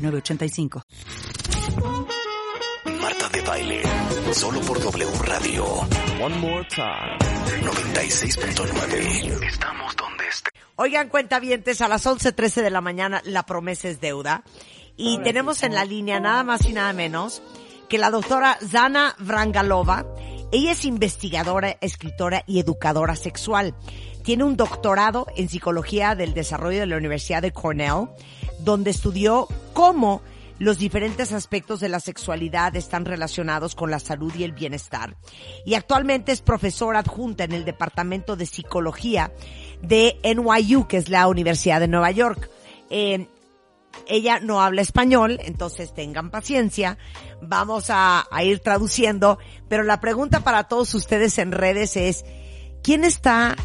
985. Marta de baile, solo por W Radio. One more time. 96.9. Estamos donde esté. Oigan, cuentavientes, a las 11.13 de la mañana la promesa es deuda. Y tenemos en la línea nada más y nada menos que la doctora Zana Vrangalova. Ella es investigadora, escritora y educadora sexual. Tiene un doctorado en psicología del desarrollo de la Universidad de Cornell donde estudió cómo los diferentes aspectos de la sexualidad están relacionados con la salud y el bienestar. Y actualmente es profesora adjunta en el Departamento de Psicología de NYU, que es la Universidad de Nueva York. Eh, ella no habla español, entonces tengan paciencia. Vamos a, a ir traduciendo. Pero la pregunta para todos ustedes en redes es, ¿quién está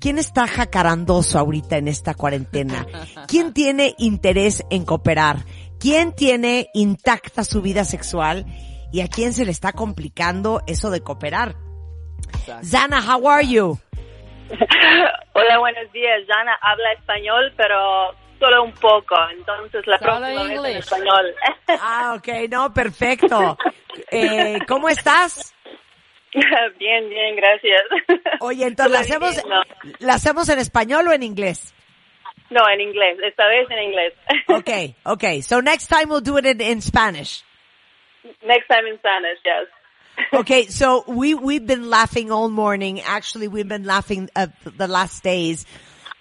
¿Quién está jacarandoso ahorita en esta cuarentena? ¿Quién tiene interés en cooperar? ¿Quién tiene intacta su vida sexual? ¿Y a quién se le está complicando eso de cooperar? Zana, how are you? Hola, buenos días. Zana habla español, pero solo un poco. Entonces la próxima vez en español. Ah, ok, no, perfecto. Eh, ¿Cómo estás? Bien, bien, gracias. Oye, entonces, ¿la hacemos, ¿la hacemos en español o en inglés? No, en inglés. Esta vez en inglés. Okay, okay. So next time we'll do it in, in Spanish. Next time in Spanish, yes. okay, so we we've been laughing all morning. Actually, we've been laughing uh, the last days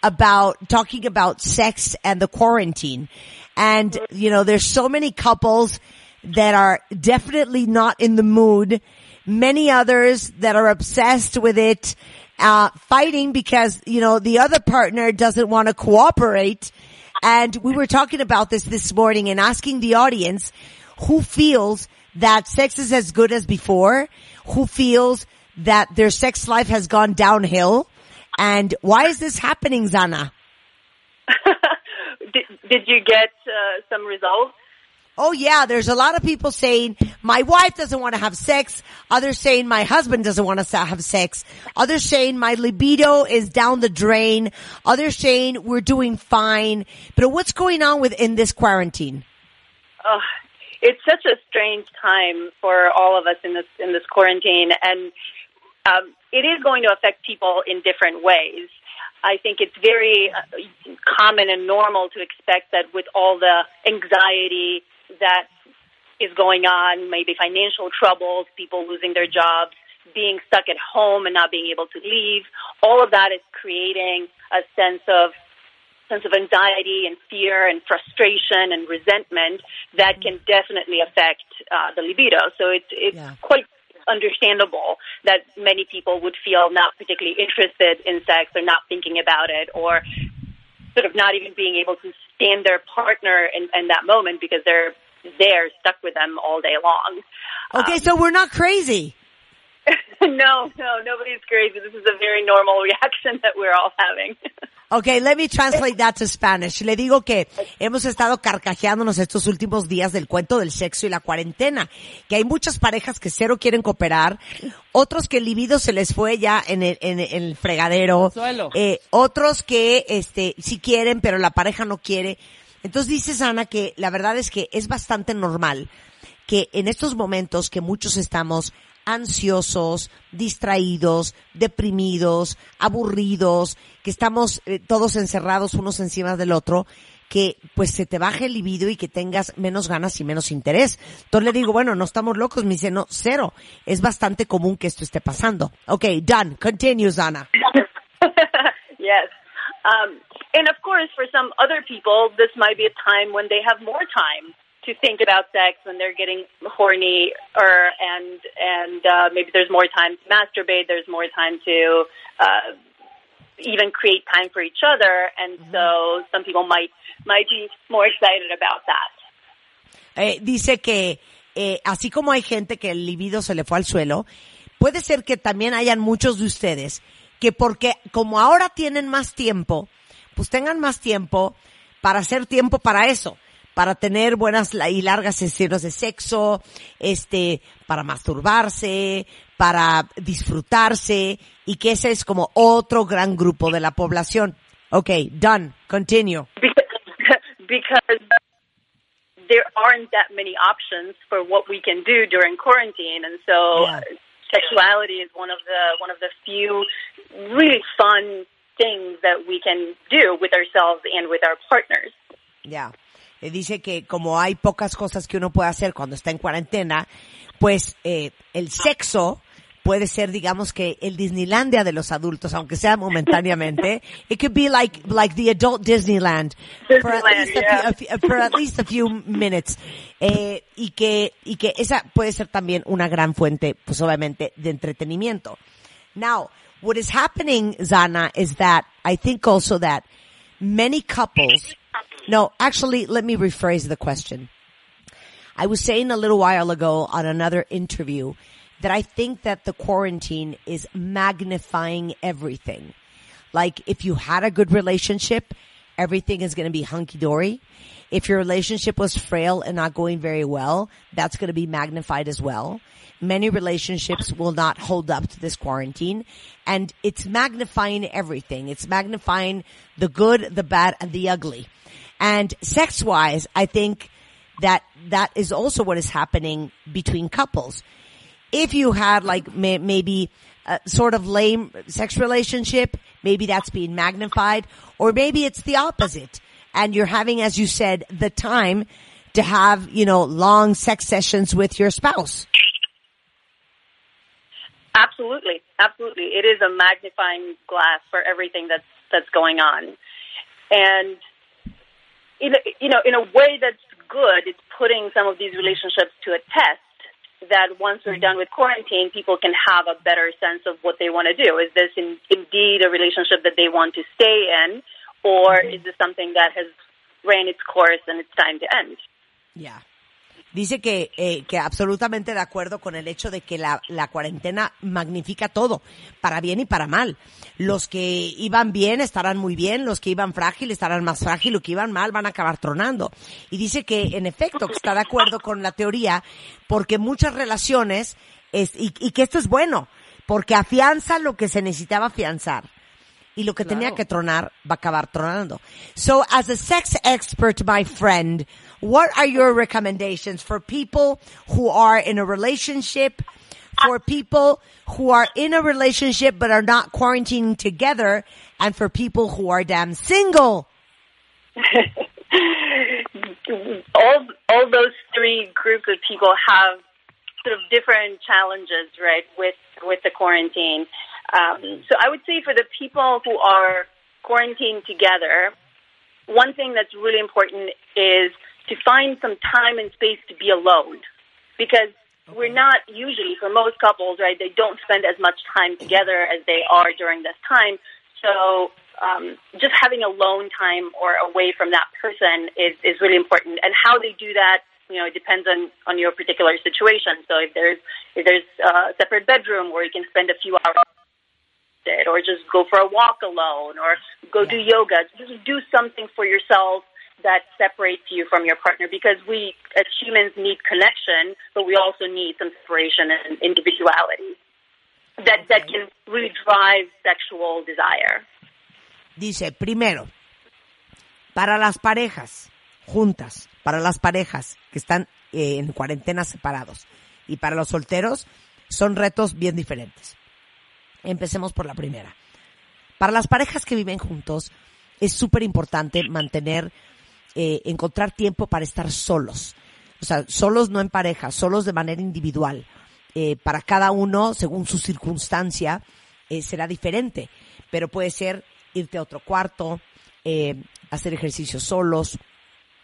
about talking about sex and the quarantine. And you know, there's so many couples that are definitely not in the mood many others that are obsessed with it, uh, fighting because, you know, the other partner doesn't want to cooperate. And we were talking about this this morning and asking the audience who feels that sex is as good as before, who feels that their sex life has gone downhill, and why is this happening, Zana? did, did you get uh, some results? Oh yeah, there's a lot of people saying my wife doesn't want to have sex. Others saying my husband doesn't want to have sex. Others saying my libido is down the drain. Others saying we're doing fine. But what's going on with in this quarantine? Oh, it's such a strange time for all of us in this in this quarantine, and um, it is going to affect people in different ways. I think it's very uh, common and normal to expect that with all the anxiety that is going on, maybe financial troubles, people losing their jobs, being stuck at home and not being able to leave. All of that is creating a sense of sense of anxiety and fear and frustration and resentment that can definitely affect uh, the libido. So it's it's yeah. quite understandable that many people would feel not particularly interested in sex or not thinking about it or sort of not even being able to stand their partner in, in that moment because they're there stuck with them all day long. Okay, um, so we're not crazy. no, no, nobody's crazy. This is a very normal reaction that we're all having. Okay, let me translate that to Spanish. Le digo que hemos estado carcajeándonos estos últimos días del cuento del sexo y la cuarentena. Que hay muchas parejas que cero quieren cooperar, otros que el libido se les fue ya en el, en el fregadero, eh, otros que este sí quieren pero la pareja no quiere. Entonces dices, Ana, que la verdad es que es bastante normal que en estos momentos que muchos estamos ansiosos, distraídos, deprimidos, aburridos, que estamos eh, todos encerrados unos encima del otro, que pues se te baje el libido y que tengas menos ganas y menos interés. Entonces le digo, bueno, no estamos locos, me dice, no, cero. Es bastante común que esto esté pasando. Okay, done. Continue, Ana. yes. Um, and of course, for some other people, this might be a time when they have more time to think about sex when they're getting horny, or and and uh, maybe there's more time to masturbate. There's more time to uh, even create time for each other, and mm-hmm. so some people might might be more excited about that. Eh, dice que eh, así como hay gente que el libido se le fue al suelo, puede ser que también hayan muchos de ustedes que porque como ahora tienen más tiempo, pues tengan más tiempo para hacer tiempo para eso, para tener buenas y largas sesiones de sexo, este, para masturbarse, para disfrutarse y que ese es como otro gran grupo de la población. Okay, done. Continue. because, because there aren't that many options for what we can do during quarantine, and so Yeah. sexuality is one of the one of the few really fun things that we can do with ourselves and with our partners. Ya. Eh, Dice que como hay pocas cosas que uno puede hacer cuando está en cuarentena, pues eh, el sexo puede ser, digamos que el Disneylandia de los adultos, aunque sea momentáneamente. It could be like like the adult Disneyland for at least a yeah. few, a few- for at least a few minutes. Eh, y que y que esa puede ser también una gran fuente, pues obviamente, de entretenimiento. Now, what is happening, Zana, is that I think also that many couples, no, actually, let me rephrase the question. I was saying a little while ago on another interview that I think that the quarantine is magnifying everything. Like if you had a good relationship, everything is going to be hunky dory. If your relationship was frail and not going very well, that's going to be magnified as well. Many relationships will not hold up to this quarantine and it's magnifying everything. It's magnifying the good, the bad, and the ugly. And sex wise, I think that that is also what is happening between couples if you had like may, maybe a sort of lame sex relationship, maybe that's being magnified, or maybe it's the opposite, and you're having, as you said, the time to have you know long sex sessions with your spouse. Absolutely, absolutely. It is a magnifying glass for everything that's that's going on, and in a, you know, in a way that's good. It's putting some of these relationships to a test. That once we're done with quarantine, people can have a better sense of what they want to do. Is this in, indeed a relationship that they want to stay in, or is this something that has ran its course and it's time to end? Ya. Dice que, eh, que absolutamente de acuerdo con el hecho de que la, la cuarentena magnifica todo, para bien y para mal. Los que iban bien estarán muy bien, los que iban frágil estarán más frágil, los que iban mal van a acabar tronando. Y dice que, en efecto, que está de acuerdo con la teoría, porque muchas relaciones, es, y, y que esto es bueno, porque afianza lo que se necesitaba afianzar y lo que tenía que tronar va a acabar tronando. So, as a sex expert, my friend, what are your recommendations for people who are in a relationship, for people who are in a relationship but are not quarantining together, and for people who are damn single? all all those three groups of people have sort of different challenges, right, with with the quarantine. Um, so I would say for the people who are quarantined together, one thing that's really important is to find some time and space to be alone, because we're not usually for most couples, right? They don't spend as much time together as they are during this time. So um, just having alone time or away from that person is, is really important. And how they do that, you know, it depends on, on your particular situation. So if there's if there's a separate bedroom where you can spend a few hours it, or just go for a walk alone, or go do yoga, just do something for yourself that separates you from your partner because we as humans need connection, but we also need some separation and individuality that that can really drive sexual desire. Dice, primero, para las parejas juntas, para las parejas que están eh, en cuarentena separados y para los solteros, son retos bien diferentes. Empecemos por la primera. Para las parejas que viven juntos, es súper importante mantener, eh, encontrar tiempo para estar solos. O sea, solos no en pareja, solos de manera individual. Eh, para cada uno, según su circunstancia, eh, será diferente. Pero puede ser irte a otro cuarto, eh, hacer ejercicio solos,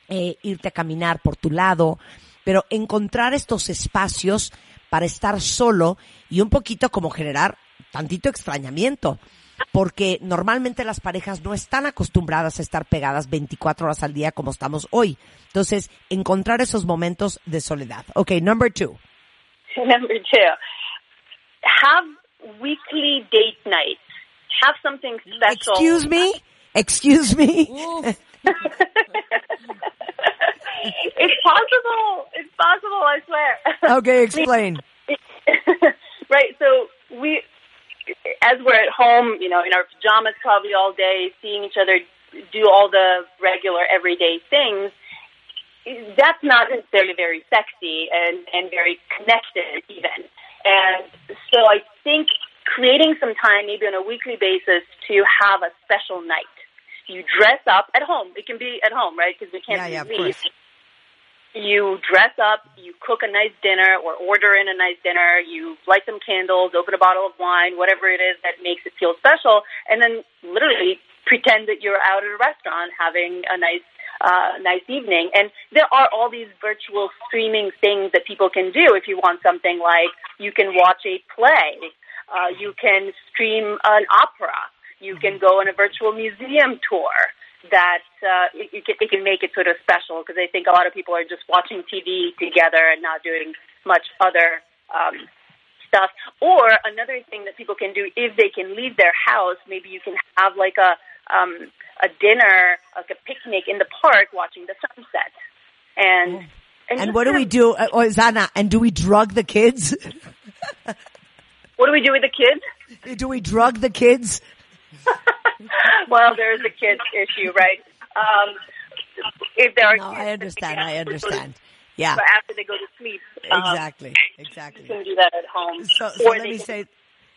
eh, irte a caminar por tu lado, pero encontrar estos espacios para estar solo y un poquito como generar tantito extrañamiento. Porque normalmente las parejas no están acostumbradas a estar pegadas 24 horas al día como estamos hoy. Entonces, encontrar esos momentos de soledad. Ok, number two. Number two, have weekly date nights. Have something special. Excuse me? Excuse me? it's possible. It's possible. I swear. Okay, explain. right. So we, as we're at home, you know, in our pajamas probably all day, seeing each other do all the regular everyday things. That's not necessarily very sexy and and very connected even. And so I think creating some time, maybe on a weekly basis, to have a special night. You dress up at home. It can be at home, right? Because we can't Yeah, yeah, leave. You dress up, you cook a nice dinner or order in a nice dinner, you light some candles, open a bottle of wine, whatever it is that makes it feel special, and then literally pretend that you're out at a restaurant having a nice uh, nice evening. And there are all these virtual streaming things that people can do if you want something like you can watch a play, uh, you can stream an opera, you can go on a virtual museum tour. That uh, it, it, can, make it sort of special because I think a lot of people are just watching TV together and not doing much other um, stuff. Or another thing that people can do if they can leave their house, maybe you can have like a um, a dinner, like a picnic in the park, watching the sunset. And And just what do we do? Uh, oh, Zana, and do we drug the kids? What do we do with the kids? do we drug the kids? well, there's a kids issue, right? Um, if there are No, kids, I understand. I understand. Yeah, But after they go to sleep, um, exactly, you exactly. can do that at home. So, let me can- say,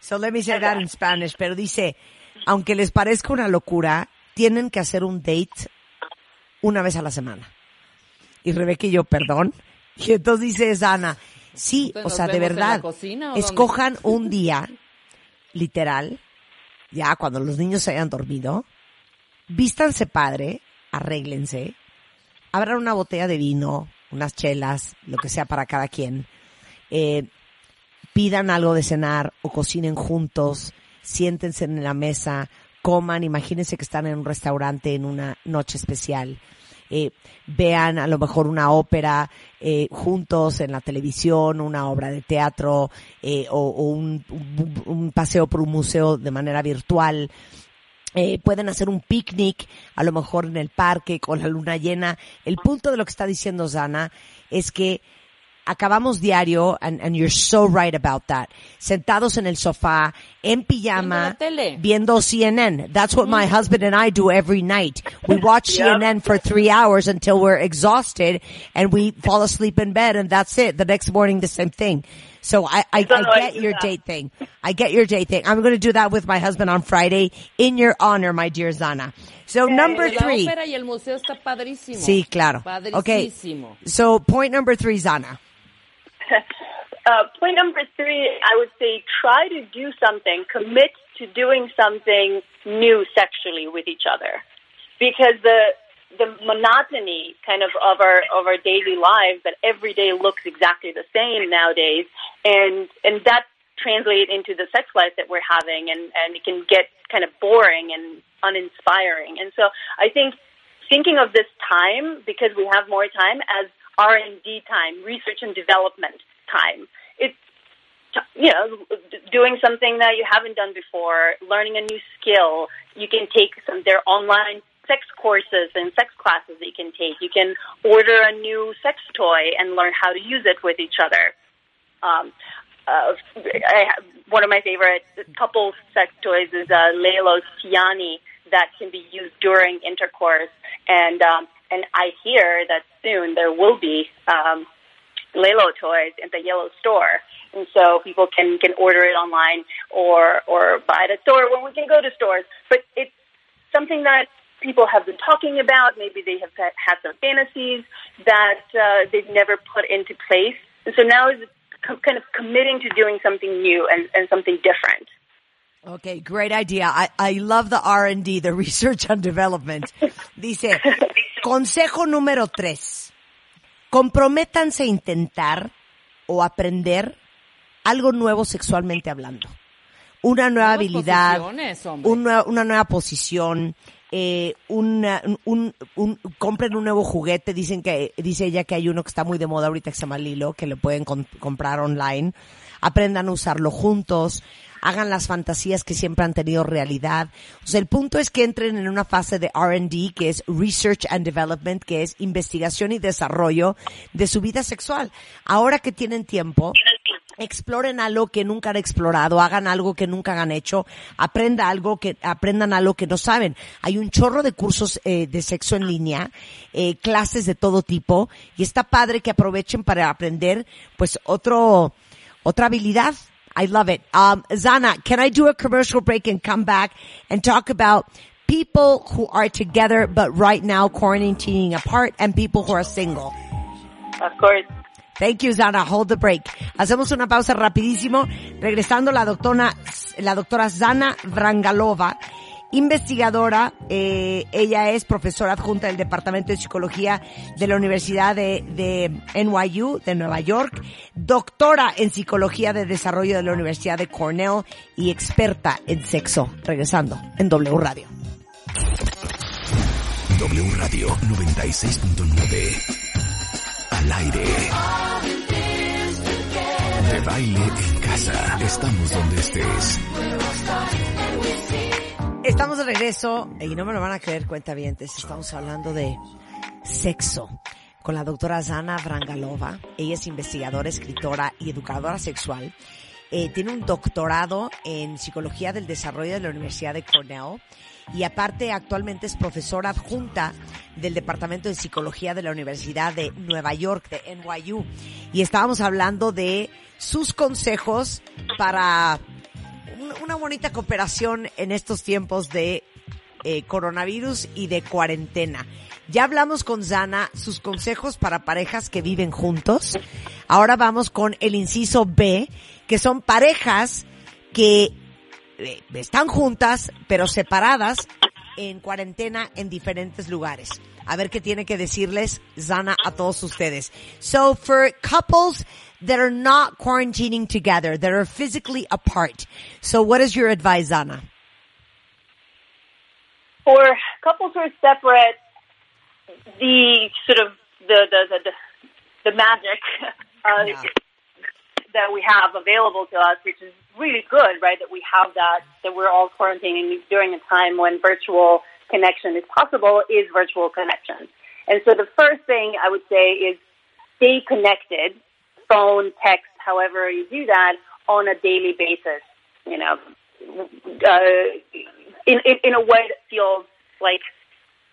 so let me say that in Spanish, pero dice, aunque les parezca una locura, tienen que hacer un date una vez a la semana. Y Rebeca y yo, perdón. Y entonces dice Ana, sí, Entonces, o ¿nos sea, de verdad, cocina o dónde? escojan un día, literal, ya cuando los niños se hayan dormido, vístanse padre, arréglense, abran una botella de vino, unas chelas, lo que sea para cada quien, eh, pidan algo de cenar o cocinen juntos, siéntense en la mesa, coman, imagínense que están en un restaurante en una noche especial, eh, vean a lo mejor una ópera eh, juntos en la televisión, una obra de teatro eh, o, un- un paseo por un museo de manera virtual. Eh, pueden hacer un picnic, a lo mejor en el parque con la luna llena. El punto de lo que está diciendo Zana es que acabamos diario, and, and you're so right about that, sentados en el sofá, en pijama, Viendo la CNN. That's what my mm. husband and I do every night. We watch CNN for three hours until we're exhausted and we fall asleep in bed and that's it. The next morning, the same thing. So I, I, I get your that. date thing. I get your date thing. I'm going to do that with my husband on Friday in your honor, my dear Zana. So eh, number La three. ópera y el museo está padrísimo. Sí, claro. Padrísimo. Okay. So point number three, Zana. Uh, point number three, I would say try to do something, commit to doing something new sexually with each other. Because the the monotony kind of of our of our daily lives that every day looks exactly the same nowadays and and that translates into the sex life that we're having and, and it can get kind of boring and uninspiring. And so I think thinking of this time because we have more time as R and D time, research and development time. It's you know doing something that you haven't done before, learning a new skill. You can take some their online sex courses and sex classes that you can take. You can order a new sex toy and learn how to use it with each other. Um, uh, I, one of my favorite couple sex toys is uh, Lelo's Tiani that can be used during intercourse, and um, and I hear that soon there will be um, toys in the yellow store, and so people can can order it online or or buy it at store when we can go to stores. But it's something that people have been talking about. Maybe they have had some fantasies that uh, they've never put into place, and so now is kind of committing to doing something new and, and something different. Okay, great idea. I, I love the R&D, the research and development. Dice, consejo número tres. Comprométanse a intentar o aprender algo nuevo sexualmente hablando. una nueva habilidad, posiciones, hombre. un nue- una nueva posición, eh, una- un, un- compren un nuevo juguete, dicen que, dice ella que hay uno que está muy de moda ahorita que se llama Lilo, que lo pueden com- comprar online, aprendan a usarlo juntos, hagan las fantasías que siempre han tenido realidad. O sea, el punto es que entren en una fase de R&D, que es Research and Development, que es investigación y desarrollo de su vida sexual. Ahora que tienen tiempo, exploren algo que nunca han explorado, hagan algo que nunca han hecho, aprenda algo que, aprendan algo que no saben. Hay un chorro de cursos eh, de sexo en línea, eh, clases de todo tipo, y está padre que aprovechen para aprender, pues, otro, otra habilidad. I love it. Um, Zana, can I do a commercial break and come back and talk about people who are together but right now quarantining apart and people who are single? Of course. Thank you, Zana. Hold the break. Hacemos una pausa rapidísimo. Regresando la doctora, la doctora Zana Vrangalova, investigadora. eh, ella es profesora adjunta del Departamento de Psicología de la Universidad de, de NYU de Nueva York, doctora en Psicología de Desarrollo de la Universidad de Cornell y experta en sexo. Regresando en W Radio. W Radio 96.9. Al aire. De baile en casa. Estamos donde estés. Estamos de regreso y no me lo van a creer cuentavientes. Estamos hablando de sexo con la doctora Zana Vrangalova. Ella es investigadora, escritora y educadora sexual. Eh, tiene un doctorado en psicología del desarrollo de la Universidad de Cornell y aparte actualmente es profesora adjunta del Departamento de Psicología de la Universidad de Nueva York, de NYU. Y estábamos hablando de sus consejos para una bonita cooperación en estos tiempos de eh, coronavirus y de cuarentena. Ya hablamos con Zana sus consejos para parejas que viven juntos. Ahora vamos con el inciso B, que son parejas que eh, están juntas, pero separadas en cuarentena en diferentes lugares. A ver qué tiene que decirles Zana a todos ustedes. So for couples that are not quarantining together, that are physically apart. So what is your advice, Zana? For couples who are separate, the sort of the the the, the, magic uh, Yeah. That we have available to us, which is really good, right? That we have that that we're all quarantining during a time when virtual connection is possible, is virtual connection. And so the first thing I would say is stay connected, phone, text, however you do that, on a daily basis. You know, uh, in, in in a way that feels like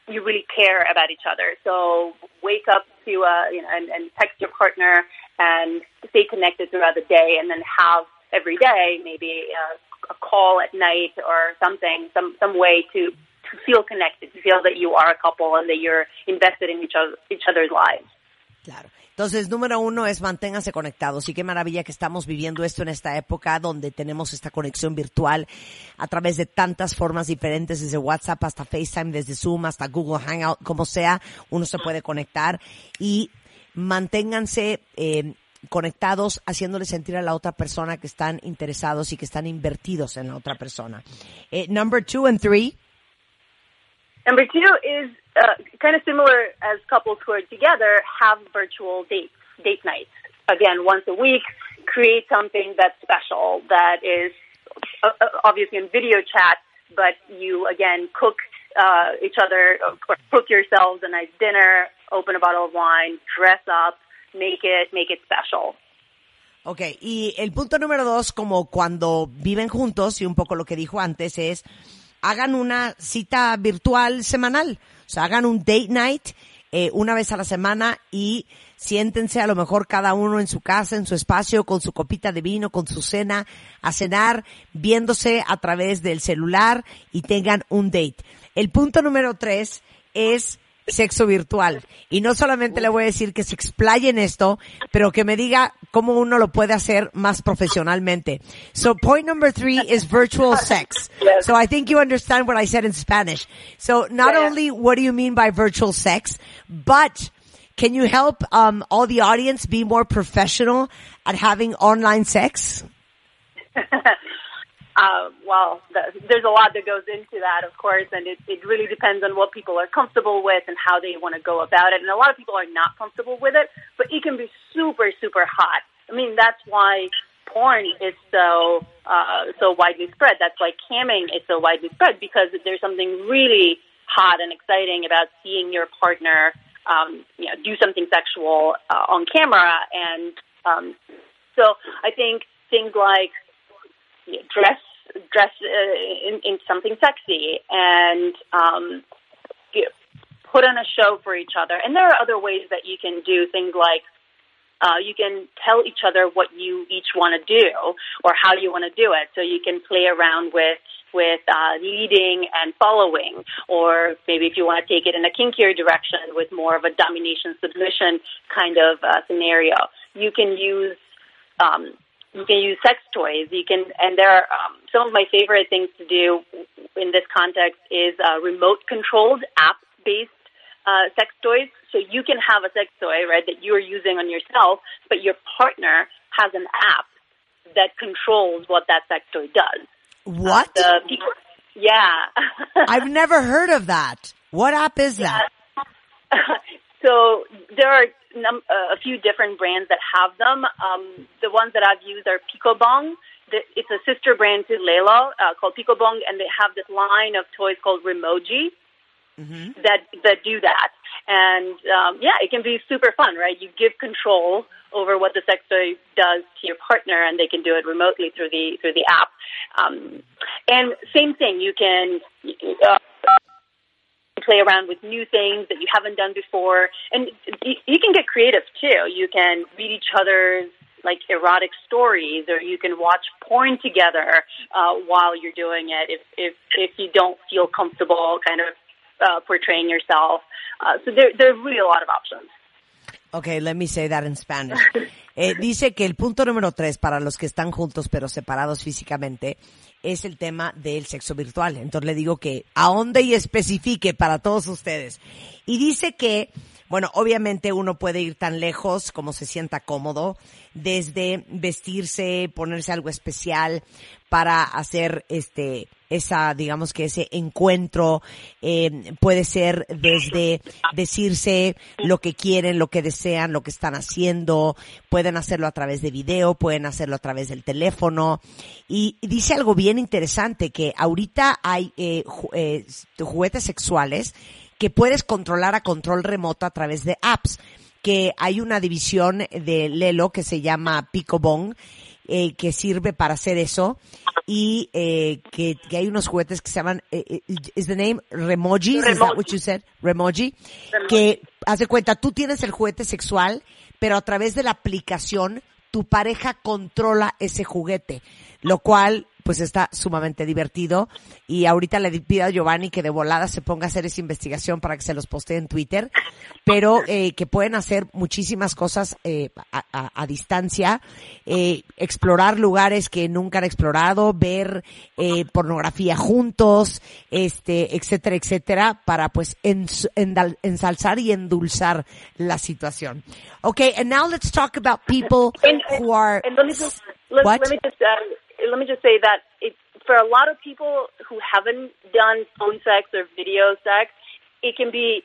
you really care about each other. So wake up to uh, you know and, and text your partner and stay connected throughout the day, and then have every day maybe a, a call at night or something, some some way to to feel connected, to feel that you are a couple and that you're invested in each other each other's lives. Claro. Entonces, número uno es manténganse conectados. Y qué maravilla que estamos viviendo esto en esta época donde tenemos esta conexión virtual a través de tantas formas diferentes, desde WhatsApp hasta FaceTime, desde Zoom hasta Google Hangout, como sea, uno se puede conectar y manténganse eh, conectados, haciéndole sentir a la otra persona que están interesados y que están invertidos en la otra persona. Eh, number two and three. Number two is uh, kind of similar as couples who are together have virtual dates, date nights. Again, once a week, create something that's special that is uh, uh, obviously in video chat, but you again cook uh, each other or cook yourselves a nice dinner, open a bottle of wine, dress up, make it make it special. Ok, y el punto número dos, como cuando viven juntos, y un poco lo que dijo antes, es hagan una cita virtual semanal. O sea, hagan un date night eh, una vez a la semana y siéntense a lo mejor cada uno en su casa, en su espacio, con su copita de vino, con su cena, a cenar, viéndose a través del celular y tengan un date. El punto número tres es sexo virtual. Y no solamente le voy a decir que se explaye en esto, pero que me diga cómo uno lo puede hacer más profesionalmente. So point number three is virtual sex. Yes. So I think you understand what I said in Spanish. So not Yeah. only what do you mean by virtual sex, but can you help um, all the audience be more professional at having online sex? uh, well, the, there's a lot that goes into that, of course, and it, it really depends on what people are comfortable with and how they want to go about it. And a lot of people are not comfortable with it, but it can be super, super hot. I mean, that's why porn is so uh, so widely spread. That's why camming is so widely spread because there's something really hot and exciting about seeing your partner, um, you know, do something sexual uh, on camera. And um, so I think things like dress dress uh, in, in something sexy and um, you know, put on a show for each other. And there are other ways that you can do things like uh, you can tell each other what you each want to do or how you want to do it. So you can play around with with uh, leading and following, or maybe if you want to take it in a kinkier direction with more of a domination submission kind of uh, scenario, you can use um, you can use sex toys. You can, and there are um, some of my favorite things to do in this context is uh, remote controlled app based uh, sex toys. So you can have a sex toy, right, that you are using on yourself, but your partner has an app that controls what that sex toy does. What? Uh, people, yeah. I've never heard of that. What app is that? so there are num- uh, a few different brands that have them. Um, the ones that I've used are Picobong. It's a sister brand to Lelo uh, called Picobong, and they have this line of toys called Remoji Mm-hmm. that that do that. And um, yeah, it can be super fun, right? You give control over what the sex toy does to your partner, and they can do it remotely through the through the app. Um, and same thing, you can. Uh, play around with new things that you haven't done before and you can get creative too you can read each other's like erotic stories or you can watch porn together uh, while you're doing it if if if you don't feel comfortable kind of uh, portraying yourself. Uh, so there, there are really a lot of options. Okay, let me say that in Spanish. Eh, dice que el punto número tres para los que están juntos pero separados físicamente es el tema del sexo virtual. Entonces le digo que ahonde y especifique para todos ustedes. Y dice que, bueno, obviamente uno puede ir tan lejos como se sienta cómodo, desde vestirse, ponerse algo especial para hacer este esa, digamos que ese encuentro eh, puede ser desde decirse lo que quieren, lo que desean, lo que están haciendo, pueden hacerlo a través de video, pueden hacerlo a través del teléfono. Y dice algo bien interesante que ahorita hay eh, ju- eh, juguetes sexuales que puedes controlar a control remoto a través de apps que hay una división de Lelo que se llama Picobong, eh, que sirve para hacer eso, y eh, que, que hay unos juguetes que se llaman, eh, eh, is the name Remoji? Is that what you said? Remoji. Que, haz de cuenta, tú tienes el juguete sexual, pero a través de la aplicación, tu pareja controla ese juguete, lo cual pues está sumamente divertido y ahorita le pido a Giovanni que de volada se ponga a hacer esa investigación para que se los postee en Twitter, pero eh, que pueden hacer muchísimas cosas eh, a, a- a distancia, eh, explorar lugares que nunca han explorado, ver eh, pornografía juntos, este, etcétera, etcétera, para pues ens- endal- ensalzar y endulzar la situación. Okay, and now let's talk about people who are let What? let me just uh, let me just say that it, for a lot of people who haven't done phone sex or video sex, it can be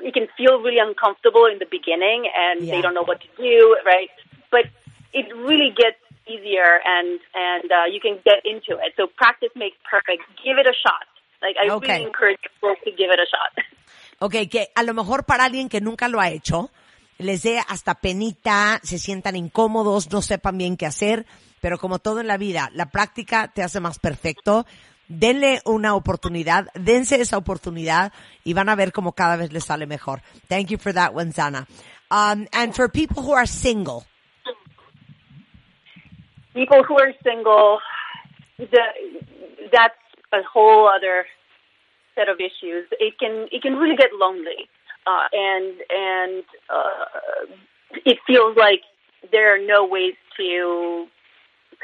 it can feel really uncomfortable in the beginning, and Yeah. they don't know what to do, right? But it really gets easier, and and uh, you can get into it. So practice makes perfect. Give it a shot. Like I Okay. really encourage people to give it a shot. Ok, que a lo mejor para alguien que nunca lo ha hecho, les dé hasta penita, se sientan incómodos, no sepan bien qué hacer, pero como todo en la vida, la práctica te hace más perfecto. Denle una oportunidad, dense esa oportunidad y van a ver cómo cada vez les sale mejor. Thank you for that one. Um, and for people who are single, people who are single, that's a whole other set of issues. It can it can really get lonely, uh, and and uh, it feels like there are no ways to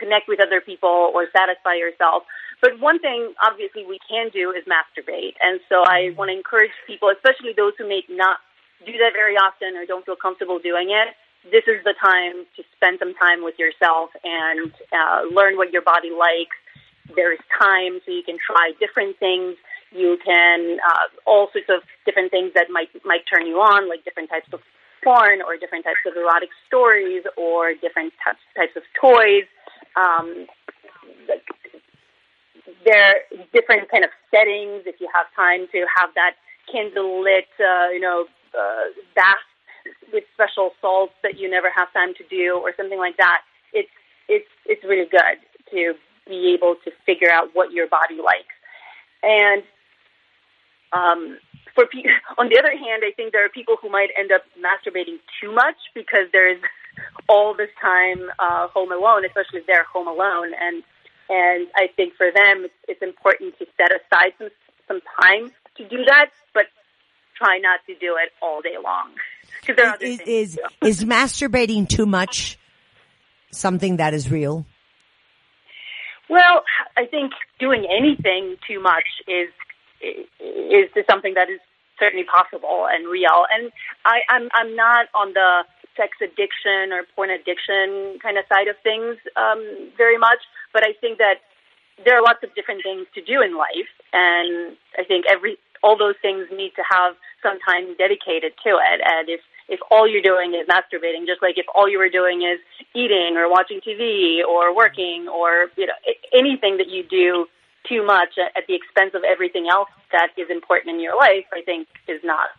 connect with other people or satisfy yourself. But one thing, obviously, we can do is masturbate, and so I want to encourage people, especially those who may not do that very often or don't feel comfortable doing it. This is the time to spend some time with yourself and uh, learn what your body likes there's time so you can try different things. You can uh, all sorts of different things that might might turn you on, like different types of porn or different types of erotic stories or different types types of toys. Um, there different kind of settings. If you have time to have that candle lit, uh, you know, uh, bath with special salts that you never have time to do, or something like that. It's it's it's really good to be able to figure out what your body likes. And um, for pe- on the other hand, I think there are people who might end up masturbating too much because there's all this time uh, home alone, especially if they're home alone. And and I think for them, it's, it's important to set aside some some time to do that, but try not to do it all day long. Is, is, is masturbating too much something that is real? Well, I think doing anything too much is is is something that is certainly possible and real. And I, I'm I'm not on the sex addiction or porn addiction kind of side of things um, very much, but I think that there are lots of different things to do in life, and I think every all those things need to have some time dedicated to it. And if if all you're doing is masturbating, just like if all you were doing is eating or watching TV or working or you know anything that you do too much at, the expense of everything else that is important in your life, I think is not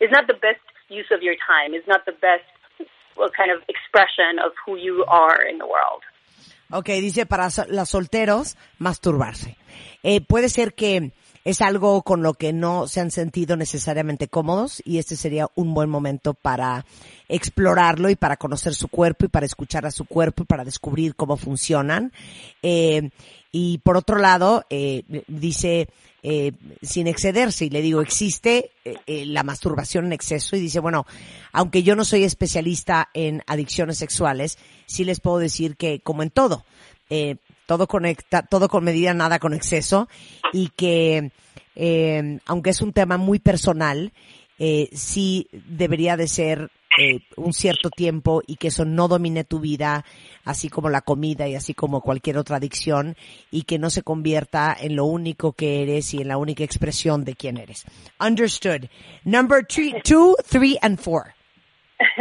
is not the best use of your time. Is not the best kind of expression of who you are in the world. Ok, dice para los solteros, masturbarse. Eh, puede ser que es algo con lo que no se han sentido necesariamente cómodos y este sería un buen momento para explorarlo y para conocer su cuerpo y para escuchar a su cuerpo y para descubrir cómo funcionan. Eh, y por otro lado, eh, dice, eh, sin excederse, y le digo, existe eh, eh, la masturbación en exceso, y dice, bueno, aunque yo no soy especialista en adicciones sexuales, sí les puedo decir que, como en todo, eh, todo conecta, todo con medida, nada con exceso, y que, eh, aunque es un tema muy personal, sí debería de ser eh, un cierto tiempo y que eso no domine tu vida, así como la comida y así como cualquier otra adicción, y que no se convierta en lo único que eres y en la única expresión de quién eres. Understood. Number three, two, three, and four.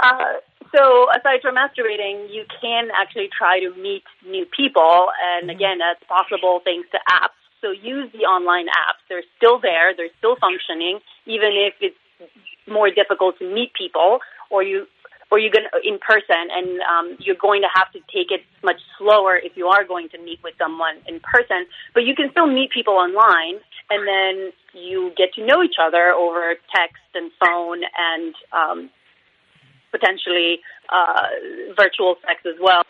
Uh, so aside from masturbating, you can actually try to meet new people, and again, that's possible thanks to apps. So use the online apps. They're still there. They're still functioning, even if it's more difficult to meet people, or you or you're going in person, and um, you're going to have to take it much slower if you are going to meet with someone in person. But you can still meet people online, and then you get to know each other over text and phone and um, potentially uh, virtual sex as well.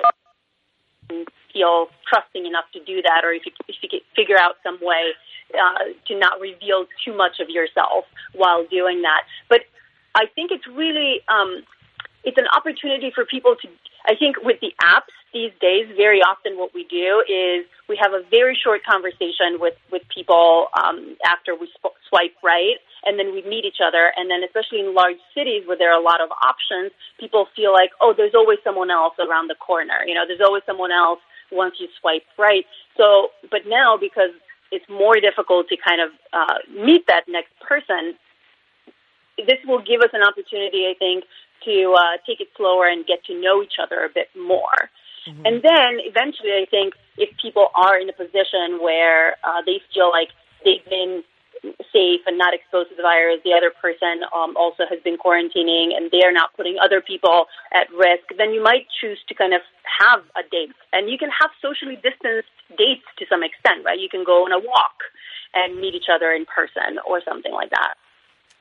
Feel trusting enough to do that, or if you, if you could figure out some way uh, to not reveal too much of yourself while doing that. But I think it's really um, it's an opportunity for people to. I think with the apps these days, very often what we do is we have a very short conversation with with people um, after we sp- swipe right, and then we meet each other. And then, especially in large cities where there are a lot of options, people feel like, oh, there's always someone else around the corner. You know, there's always someone else once you swipe right. So, but now because it's more difficult to kind of uh, meet that next person, this will give us an opportunity, I think, to uh, take it slower and get to know each other a bit more. And then eventually, I think if people are in a position where uh, they feel like they've been safe and not exposed to the virus, the other person um, also has been quarantining and they're not putting other people at risk, then you might choose to kind of have a date. And you can have socially distanced dates to some extent, right? You can go on a walk and meet each other in person or something like that.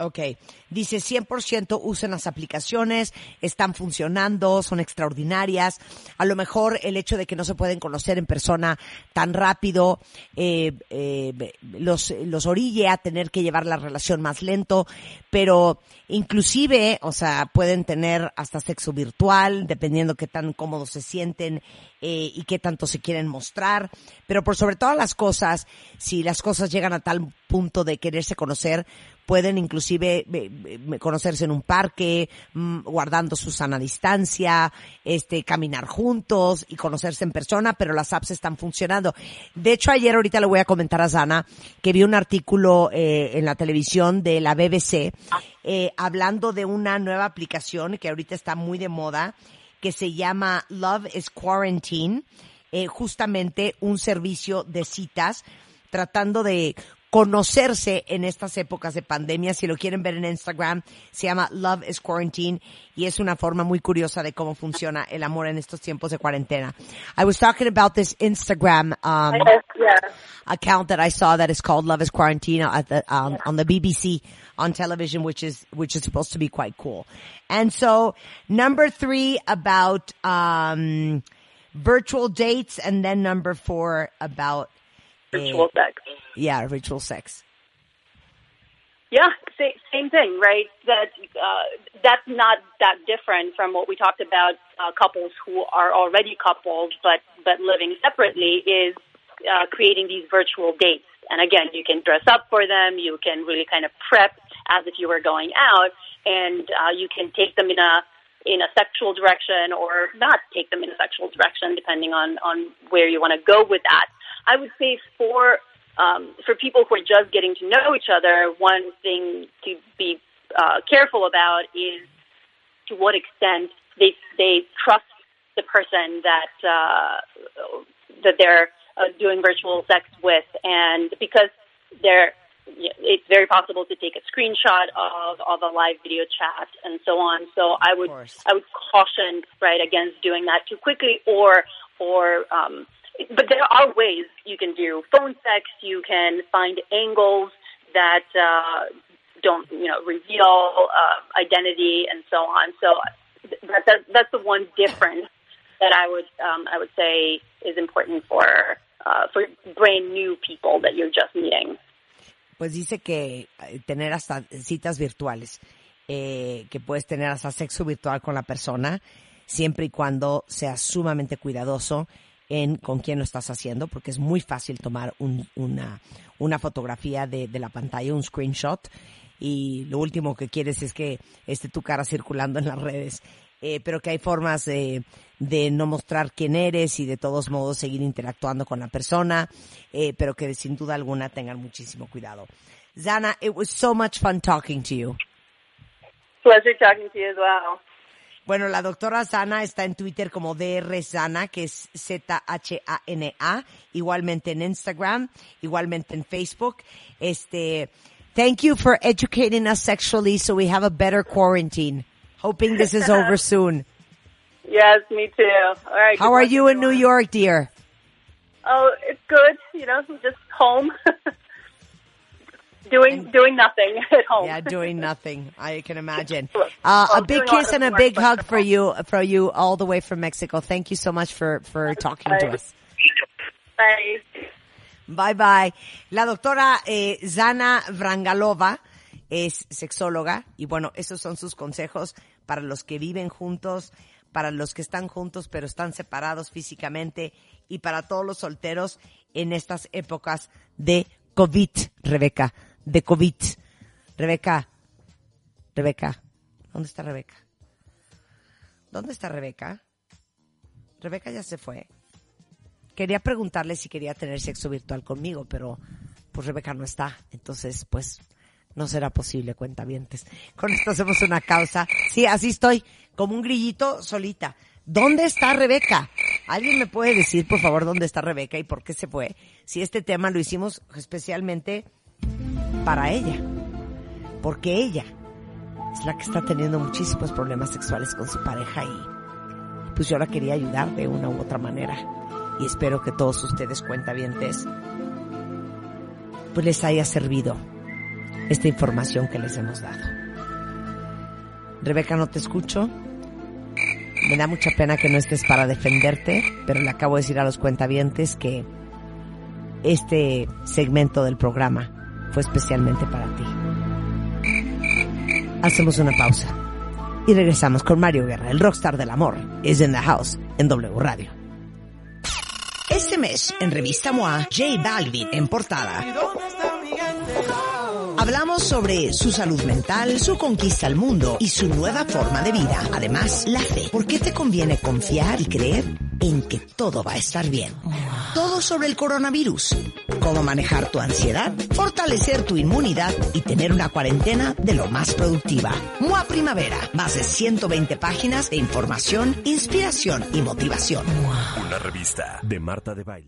Ok, dice 100% usen las aplicaciones, están funcionando, son extraordinarias. A lo mejor el hecho de que no se pueden conocer en persona tan rápido eh, eh, los, los orille a tener que llevar la relación más lento, pero inclusive, o sea, pueden tener hasta sexo virtual, dependiendo qué tan cómodos se sienten eh, y qué tanto se quieren mostrar. Pero por sobre todas las cosas, si las cosas llegan a tal punto de quererse conocer, pueden inclusive eh, conocerse en un parque, mm, guardando su sana distancia, este, caminar juntos y conocerse en persona, pero las apps están funcionando. De hecho, ayer ahorita le voy a comentar a Sana que vi un artículo eh, en la televisión de la BBC eh, hablando de una nueva aplicación que ahorita está muy de moda que se llama Love is Quarantine, eh, justamente un servicio de citas tratando de conocerse en estas épocas de pandemia. Si lo quieren ver en Instagram, se llama Love is Quarantine y es una forma muy curiosa de cómo funciona el amor en estos tiempos de cuarentena. I was talking about this Instagram um, Yeah. account that I saw that is called Love is Quarantine at the, um, on the BBC on television, which is, which is supposed to be quite cool. And so number three about, um, virtual dates and then number four about, Virtual sex. yeah, ritual sex. Yeah, sa- same thing, right? That uh, that's not that different from what we talked about. Uh, couples who are already couples but but living separately is uh, creating these virtual dates. And again, you can dress up for them. You can really kind of prep as if you were going out, and uh, you can take them in a in a sexual direction or not take them in a sexual direction, depending on on where you want to go with that. I would say for um, for people who are just getting to know each other, one thing to be uh, careful about is to what extent they they trust the person that uh, that they're uh, doing virtual sex with, and because they're it's very possible to take a screenshot of of a live video chat and so on. So I would. I would caution right against doing that too quickly or or um, but there are ways you can do phone sex. You can find angles that uh, don't, you know, reveal uh, identity and so on. So that, that, that's the one difference that I would um, I would say is important for uh, for brand new people that you're just meeting. Pues dice que eh, tener hasta citas virtuales, eh, que puedes tener hasta sexo virtual con la persona, siempre y cuando seas sumamente cuidadoso en con quién lo estás haciendo, porque es muy fácil tomar un- una, una fotografía de, de la pantalla, un screenshot, y lo último que quieres es que esté tu cara circulando en las redes. Eh, pero que hay formas de, de no mostrar quién eres y de todos modos seguir interactuando con la persona, eh, pero que sin duda alguna tengan muchísimo cuidado. Zana, it was so much fun talking to you. Pleasure talking to you as well. Bueno, la doctora Zana está en Twitter como DR Zana, que es Z-H-A-N-A, igualmente en Instagram, igualmente en Facebook. Este, thank you for educating us sexually so we have a better quarantine. Hoping this is over soon. Yes, me too. All right. How are you in New. York, dear? Oh, it's good. You know, just home, doing doing nothing at home. Yeah, doing nothing. I can imagine. Uh, a well, big a lot kiss and a big hug for you, for you all the way from Mexico. Thank you so much for, for talking to Bye. us. Bye. Bye bye. La doctora eh, Zana Vrangalova es sexóloga y bueno, esos son sus consejos para los que viven juntos, para los que están juntos pero están separados físicamente y para todos los solteros en estas épocas de COVID, Rebeca, de COVID. Rebeca, Rebeca, ¿dónde está Rebeca? ¿Dónde está Rebeca? Rebeca ya se fue. Quería preguntarle si quería tener sexo virtual conmigo, pero pues Rebeca no está. Entonces, pues no será posible, cuentavientes. Con esto hacemos una causa. Sí, así estoy, como un grillito solita. ¿Dónde está Rebeca? ¿Alguien me puede decir, por favor, dónde está Rebeca y por qué se fue? Si este tema lo hicimos especialmente para ella. Porque ella es la que está teniendo muchísimos problemas sexuales con su pareja y pues yo la quería ayudar de una u otra manera. Y espero que todos ustedes cuentavientes pues les haya servido esta información que les hemos dado. Rebeca, no te escucho. Me da mucha pena que no estés para defenderte, pero le acabo de decir a los cuentavientes que este segmento del programa fue especialmente para ti. Hacemos una pausa y regresamos con Mario Guerra, el rockstar del amor, is in the house en W Radio. Este mes, en Revista MOA, J Balvin en portada. Hablamos sobre su salud mental, su conquista al mundo y su nueva forma de vida. Además, la fe. ¿Por qué te conviene confiar y creer en que todo va a estar bien? Todo sobre el coronavirus. Cómo manejar tu ansiedad, fortalecer tu inmunidad y tener una cuarentena de lo más productiva. MOA Primavera. Más de 120 páginas de información, inspiración y motivación. Una revista de Marta de Baile.